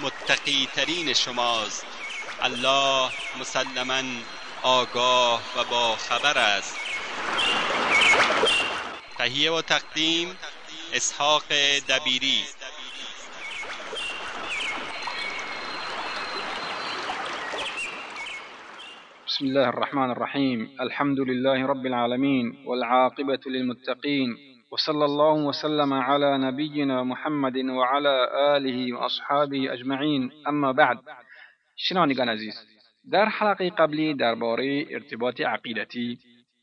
متقی ترین شماست. الله مسلما آگاه و با خبر است. تهیه و تقدیم اسحاق دبیری. بسم الله الرحمن الرحيم الحمد لله رب العالمين والعاقبة للمتقين وصلى الله وسلم على نبينا محمد وعلى آله وأصحابه أجمعين. اما بعد شنوندگان عزیز در حلقه قبلی درباره ارتباط عقیدتی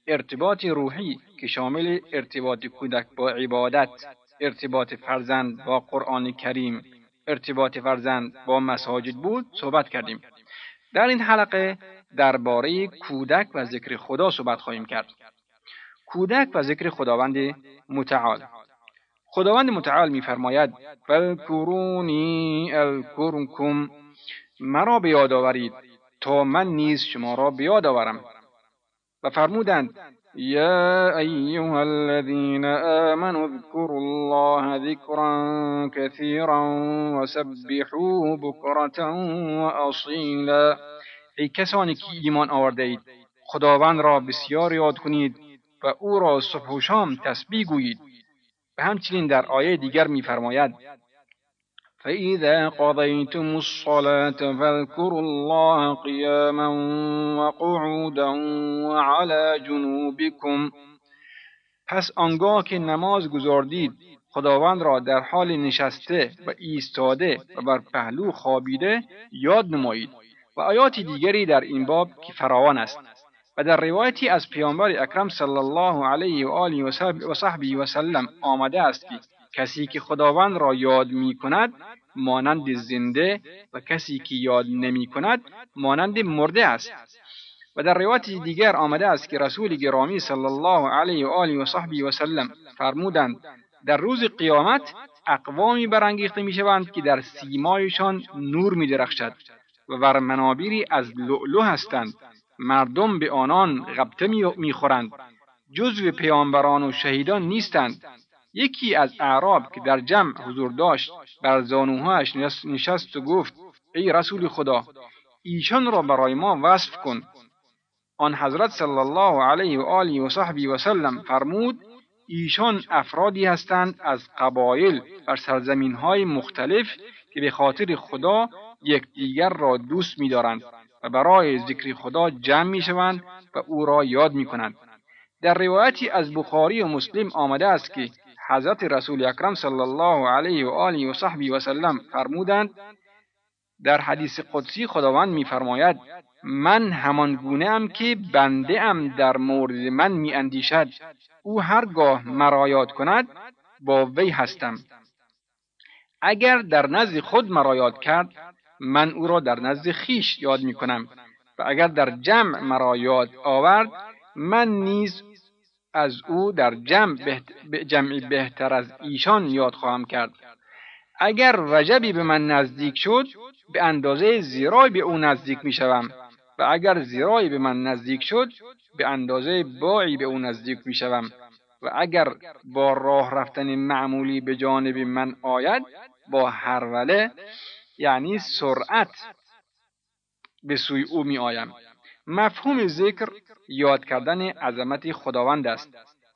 ارتباط روحی که شامل ارتباط کودک با عبادت ارتباط فرزند با قرآن کریم ارتباط فرزند با مساجد بود صحبت کردیم. در این حلقه درباره کودک و ذکر خدا صحبت خواهیم کرد. کودک و ذکر خداوند متعال. خداوند متعال میفرماید فذکرونی اذکرکم. مرا به یاد آورید تا من نیز شما را به یاد آورم. و فرمودند یا ایها الذین آمنوا اذکروا الله ذکرا كثیرا وسبحوه بکرة واصیلا ای کسانی که ایمان آورده اید خداوند را بسیار یاد کنید و او را صبح و شام تسبیح گویید. و همچنین در آیه دیگر میفرماید فإذا قضيتم الصلاة فاذكروا الله قياما وقعودا وعلى جنوبكم پس آنگاه که نماز گذاردید خداوند را در حال نشسته و ایستاده و بر پهلو خوابیده یاد نمایید. و آیات دیگری در این باب که فراوان است. در روایتی از پیامبر اکرم صلی الله علیه و آله و صحبه و سلم آمده است که کسی که خداوند را یاد می کند مانند زنده و کسی که یاد نمی کند مانند مرده است. و در روایت دیگر آمده است که رسول گرامی صلی الله علیه و آله و صحبه و سلم فرمودند در روز قیامت اقوامی برانگیخته می شوند که در سیمایشان نور می درخشد و بر منابری از لؤلؤ هستند. مردم به آنان غبطه می‌خورند. جزو پیامبران و شهیدان نیستند. یکی از اعراب که در جمع حضور داشت بر زانوهایش نشست و گفت ای رسول خدا ایشان را برای ما وصف کن. آن حضرت صلی الله علیه و آله و صحبی و سلم فرمود ایشان افرادی هستند از قبایل بر سرزمین های مختلف که به خاطر خدا یکدیگر را دوست می‌دارند. و برای ذکر خدا جمع می‌شوند و او را یاد می‌کنند. در روایتی از بخاری و مسلم آمده است که حضرت رسول اکرم صلی الله علیه و آله و صحبی و سلم فرمودند در حدیث قدسی خداوند میفرماید من همان گونه ام که بنده ام در مورد من می اندیشد او هرگاه مرا یاد کند با وی هستم. اگر در نزد خود مرا یاد کرد من او را در نزد خیش یاد می کنم و اگر در جمع مرا یاد آورد من نیز از او در جمع, جمعی بهتر از ایشان یاد خواهم کرد. اگر رجبی به من نزدیک شد به اندازه زیرای به او نزدیک می شوم و اگر زیرایی به من نزدیک شد به اندازه باعی به او نزدیک می شوم و اگر با راه رفتن معمولی به جانب من آید با هروله یعنی سرعت به سوی او می آیم. مفهوم ذکر یاد کردن عظمت خداوند است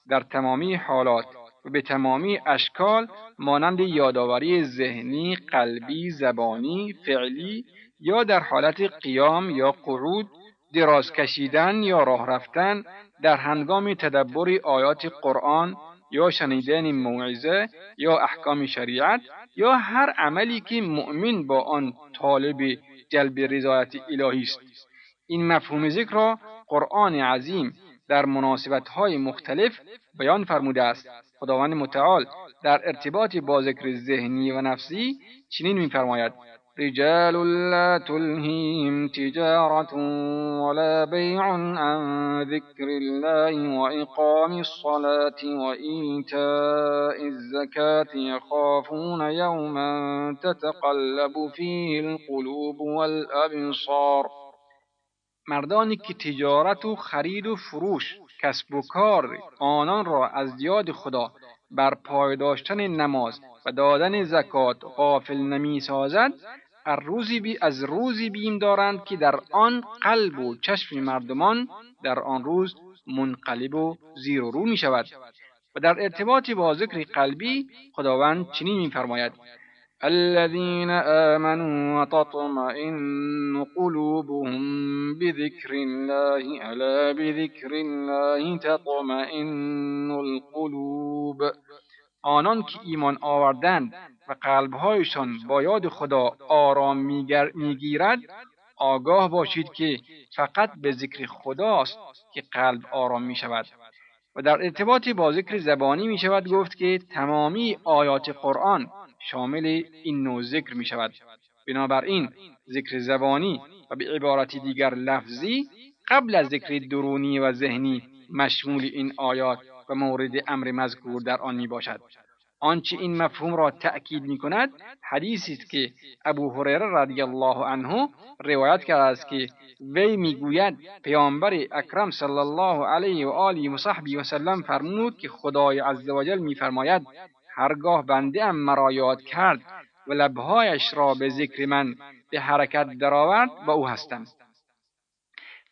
در تمامی حالات و به تمامی اشکال مانند یادآوری ذهنی، قلبی، زبانی، فعلی یا در حالت قیام یا قعود دراز کشیدن یا راه رفتن در هنگام تدبر آیات قرآن یا شنیدن موعظه یا احکام شریعت یا هر عملی که مؤمن با آن طالب جلب رضایت الهی است. این مفهوم ذکر را قرآن عظیم در مناسبت های مختلف بیان فرموده است. خداوند متعال در ارتباط با ذکر ذهنی و نفسی چنین میفرماید. رجال لا تلهيهم تجارة ولا بيع عن ذكر الله وإقام الصلاة وإيتاء الزكاة يخافون يوما تتقلب فيه القلوب والأبصار. مردانی که تجارت و خرید و فروش کسب و کار آنان را از یاد خدا بر پای داشتن نماز و دادن زکات غافل نمی سازد از روزی, بی از روزی بیم دارند که در آن قلب و چشم مردمان در آن روز منقلب و زیر و رو می شود. و در ارتباط با ذکر قلبی خداوند چنین میفرماید الذين آمنوا وتطمئن قلوبهم بذكر الله ألا بذكر الله تطمئن القلوب. آنان که ایمان آوردند و قلبهایشان با یاد خدا آرام می‌گیرد آگاه باشید که فقط به ذکر خداست که قلب آرام می شود و در ارتباط با ذکر زبانی می شود گفت که تمامی آیات قرآن شامل این نوع ذکر می شود بنابراین ذکر زبانی و به عبارت دیگر لفظی قبل از ذکر درونی و ذهنی مشمول این آیات و مورد امر مذکور در آن می باشد آنچه این مفهوم را تأکید می کند حدیثی است که ابو هریره رضی الله عنه روایت کرده است که وی می‌گوید پیامبر اکرم صلی الله علیه و آله و صحبی و سلم فرمود که خدای عزوجل میفرماید هرگاه بنده ام مرا یاد کرد و لبهایش را به ذکر من به حرکت درآورد و او هستم.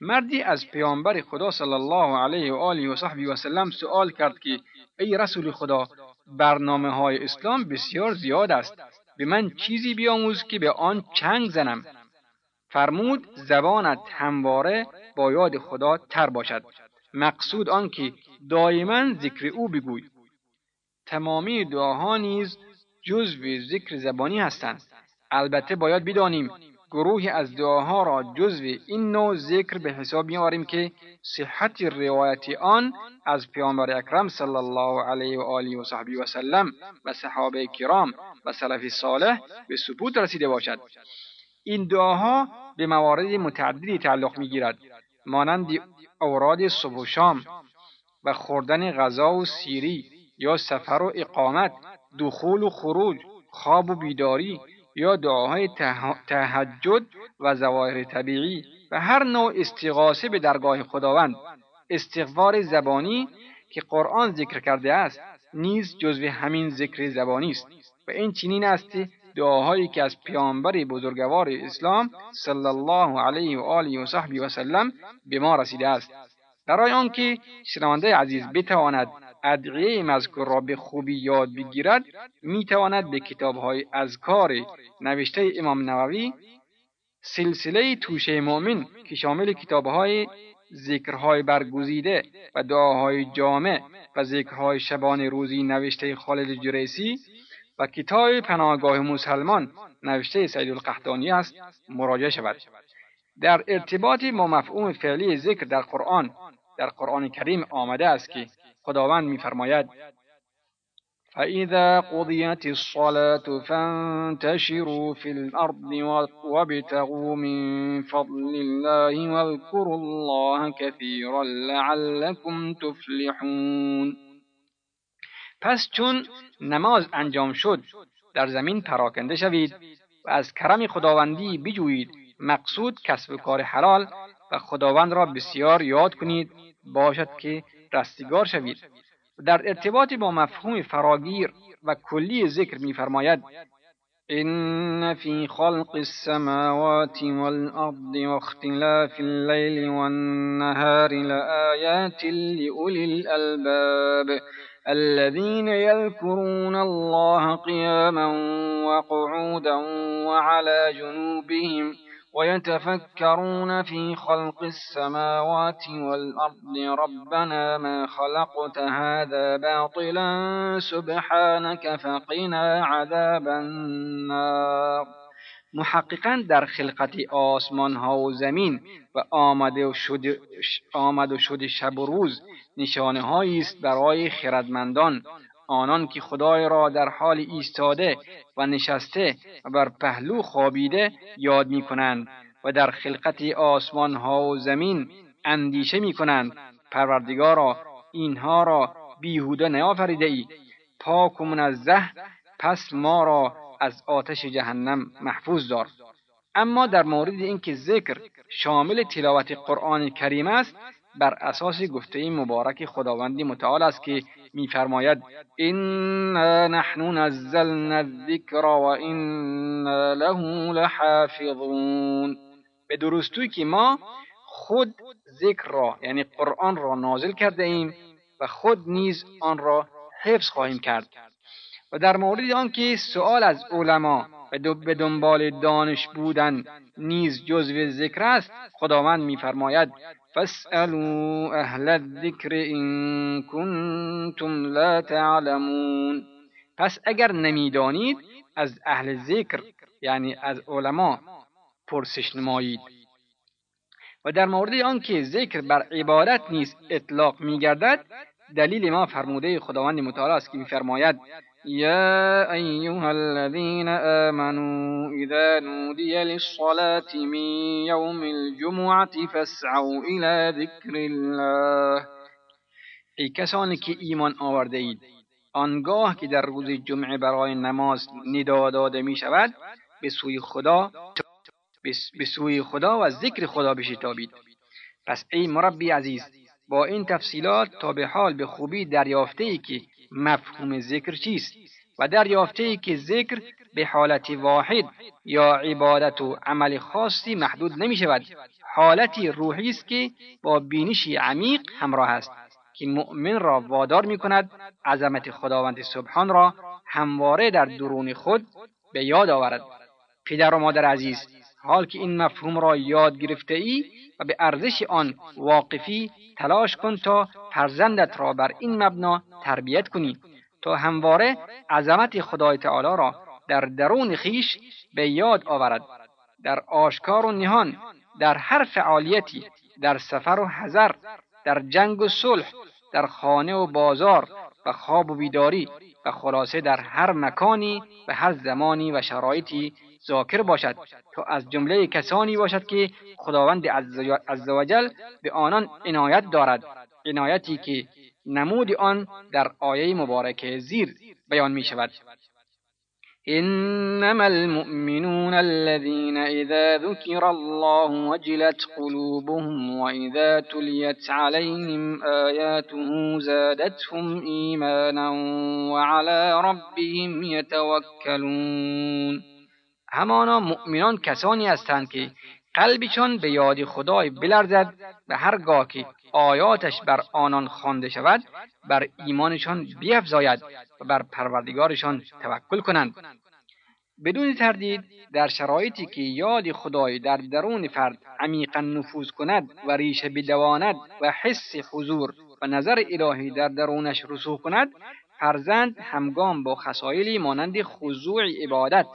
مردی از پیامبر خدا صلی الله علیه و آله و صحبی و سلم سؤال کرد که ای رسول خدا برنامه های اسلام بسیار زیاد است. به من چیزی بیاموز که به آن چنگ زنم. فرمود زبانت همواره با یاد خدا تر باشد. مقصود آن که دائما ذکر او بگوی. تمامی دعاها نیز جزو ذکر زبانی هستند. البته باید بدانیم گروهی از دعاها را جزو این نوع ذکر به حساب میآوریم که صحت روایت آن از پیامبر اکرم صلی الله علیه و آله و صحبی و سلم و صحابه کرام و سلف صالح به ثبوت رسیده باشد. این دعاها به موارد متعددی تعلق می‌گیرد مانند اوراد صبح و شام و خوردن غذا و سیری یا سفر و اقامت دخول و خروج خواب و بیداری یا دعاهای تهجد و زواهر طبیعی و هر نوع استغاثه به درگاه خداوند. استغفار زبانی که قرآن ذکر کرده است نیز جزو همین ذکر زبانی است و این چنین است دعاهایی که از پیامبر بزرگوار اسلام صلی الله علیه و آله و صحبی و سلم به ما رسیده است. برای آنکه شنونده عزیز بتواند ادعیه مذکور را به خوبی یاد بگیرد می‌تواند به کتابهای اذکار نوشته امام نووی سلسله توشه مؤمن که شامل کتابهای ذکرهای برگزیده و دعاهای جامع و ذکرهای شبان روزی نوشته خالد جریسی و کتاب پناهگاه مسلمان نوشته سید القحطانی است مراجعه شود. در ارتباط با مفهوم فعلی ذکر در قرآن در قرآن کریم آمده است که خداوند میفرماید. فإذا قضيت الصلاة فانتشروا في الأرض وابتغوا من فضل الله واذكروا الله كثيرا لعلكم تفلحون. پس چون نماز انجام شد در زمین پراکنده شوید و از کرم خداوندی بجویید مقصود کسب کار حلال و خداوند را بسیار یاد کنید. باشد که رستگار شوید. در ارتباط با مفهوم فراگیر و کلی ذکر میفرماید إن في خلق السماوات والأرض واختلاف الليل والنهار لآيات لأولي الألباب الذين يذكرون الله قياما وقعودا وعلى جنوبهم ويتفكرون في خلق السماوات والأرض. ربنا ما خلقت هذا باطلا سبحانك فقنا عذاب النار. محققا در خلقت آسمان ها و زمین و آمده و شد, آمد و شد شب و روز نشانه است برای خردمندان. آنان که خدای را در حال ایستاده و نشسته و بر پهلو خوابیده یاد می کنند و در خلقت آسمان ها و زمین اندیشه می کنند پروردگارا اینها را بیهوده نیافریده ای. پاک و منزه پس ما را از آتش جهنم محفوظ دار. اما در مورد اینکه ذکر شامل تلاوت قرآن کریم است بر اساس گفته مبارک خداوند متعال است که میفرماید انا نحن نزلنا الذکر و انا له لحافظون. به درستوی که ما خود ذکر را یعنی قرآن را نازل کرده ایم و خود نیز آن را حفظ خواهیم کرد. و در مورد آنکه سؤال از علما به دنبال دانش بودن نیز جزو ذکر است خداوند میفرماید فاسألوا اهل الذکر ان کنتم لا تعلمون. پس اگر نمی‌دانید از اهل ذکر یعنی از علما پرسش نمایید. و در مورد آنکه ذکر بر عبادت نیز اطلاق میگردد دلیل ما فرموده خداوند متعال است که میفرماید يا أيها الذين آمنوا إذا نودي للصلاة من يوم الجمعة فاسعوا إلى ذكر الله. ای کسانی که ایمان آورده اید آنگاه که در روز جمعه برای نماز ندا داده می شود به سوی خدا به سوی خدا و ذکر خدا بشتابید. پس ای مربی عزیز با این تفصیلات تا به حال به خوبی دریافته ای که مفهوم ذکر چیست و دریافته ای که ذکر به حالت واحد یا عبادت و عمل خاصی محدود نمی شود حالتی روحی است که با بینشی عمیق همراه است که مؤمن را وادار می کند عظمت خداوند سبحان را همواره در درون خود به یاد آورد. پدر و مادر عزیز حال که این مفهوم را یاد گرفته ای و به ارزش آن واقفی تلاش کن تا فرزندت را بر این مبنا تربیت کنی تا همواره عظمت خدای تعالی را در درون خیش به یاد آورد. در آشکار و نهان در هر فعالیتی در سفر و حذر در جنگ و صلح در خانه و بازار و خواب و بیداری و خلاصه در هر مکانی و هر زمانی و شرایطی ذاکر باشد. تا از جمله کسانی باشد که خداوند عزوجل به آنان عنایت دارد. عنایتی که نمود آن در آیه مبارکه زیر بیان می شود. انما المؤمنون الذين اذا ذكر الله وجلت قلوبهم واذا تليت عليهم آياته زادتهم ایمانا وعلى ربهم يتوكلون همانا مؤمنان کسانی هستند که قلبشان به یاد خدای بلرزد و هرگاه که آیاتش بر آنان خوانده شود بر ایمانشان بیفزاید و بر پروردگارشان توکل کنند. بدون تردید در شرایطی که یاد خدای در درون فرد عمیقا نفوذ کند و ریشه بدواند و حس حضور و نظر الهی در درونش رسوخ کند فرزند همگام با خصایلی مانند خضوع عبادت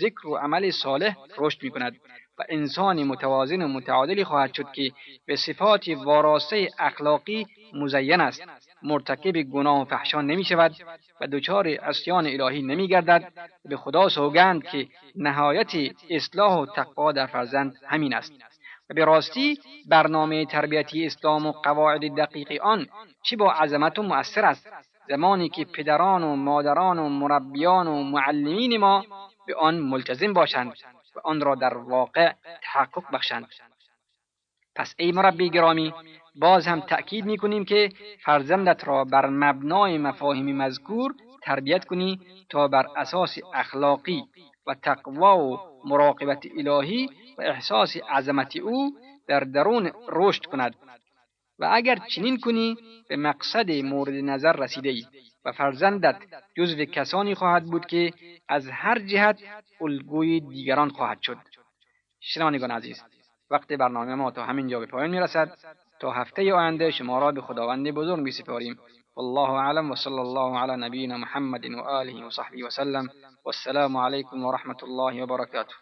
ذکر و عمل صالح رشد می کند و انسان متوازن و متعادلی خواهد شد که به صفات واراسته اخلاقی مزین است. مرتکب گناه و فحشان نمی شود و دچار اسیان الهی نمی گردد. به خدا سوگند که نهایت اصلاح و تقوا در فرزند همین است. و به راستی برنامه تربیتی اسلام و قواعد دقیق آن چه با عظمت و مؤثر است؟ زمانی که پدران و مادران و مربیان و معلمین ما به آن ملتزم باشند و آن را در واقع تحقق بخشند. پس ای مربی گرامی باز هم تأکید می کنیم که فرزندت را بر مبنای مفاهیم مذکور تربیت کنی تا بر اساس اخلاقی و تقوا و مراقبت الهی و احساس عظمت او در درون رشد کند. و اگر چنین کنی به مقصد مورد نظر رسیده ای و فرزندت جزو کسانی خواهد بود که از هر جهت الگوی دیگران خواهد شد. شنوندگان عزیز وقت برنامه ما تا همین جا به پایان می‌رسد. تا هفته آینده شما را به خداوند بزرگ میسپاریم. والله اعلم وصلى الله على نبينا محمد وآله وصحبه وسلم والسلام عليكم ورحمة الله وبركاته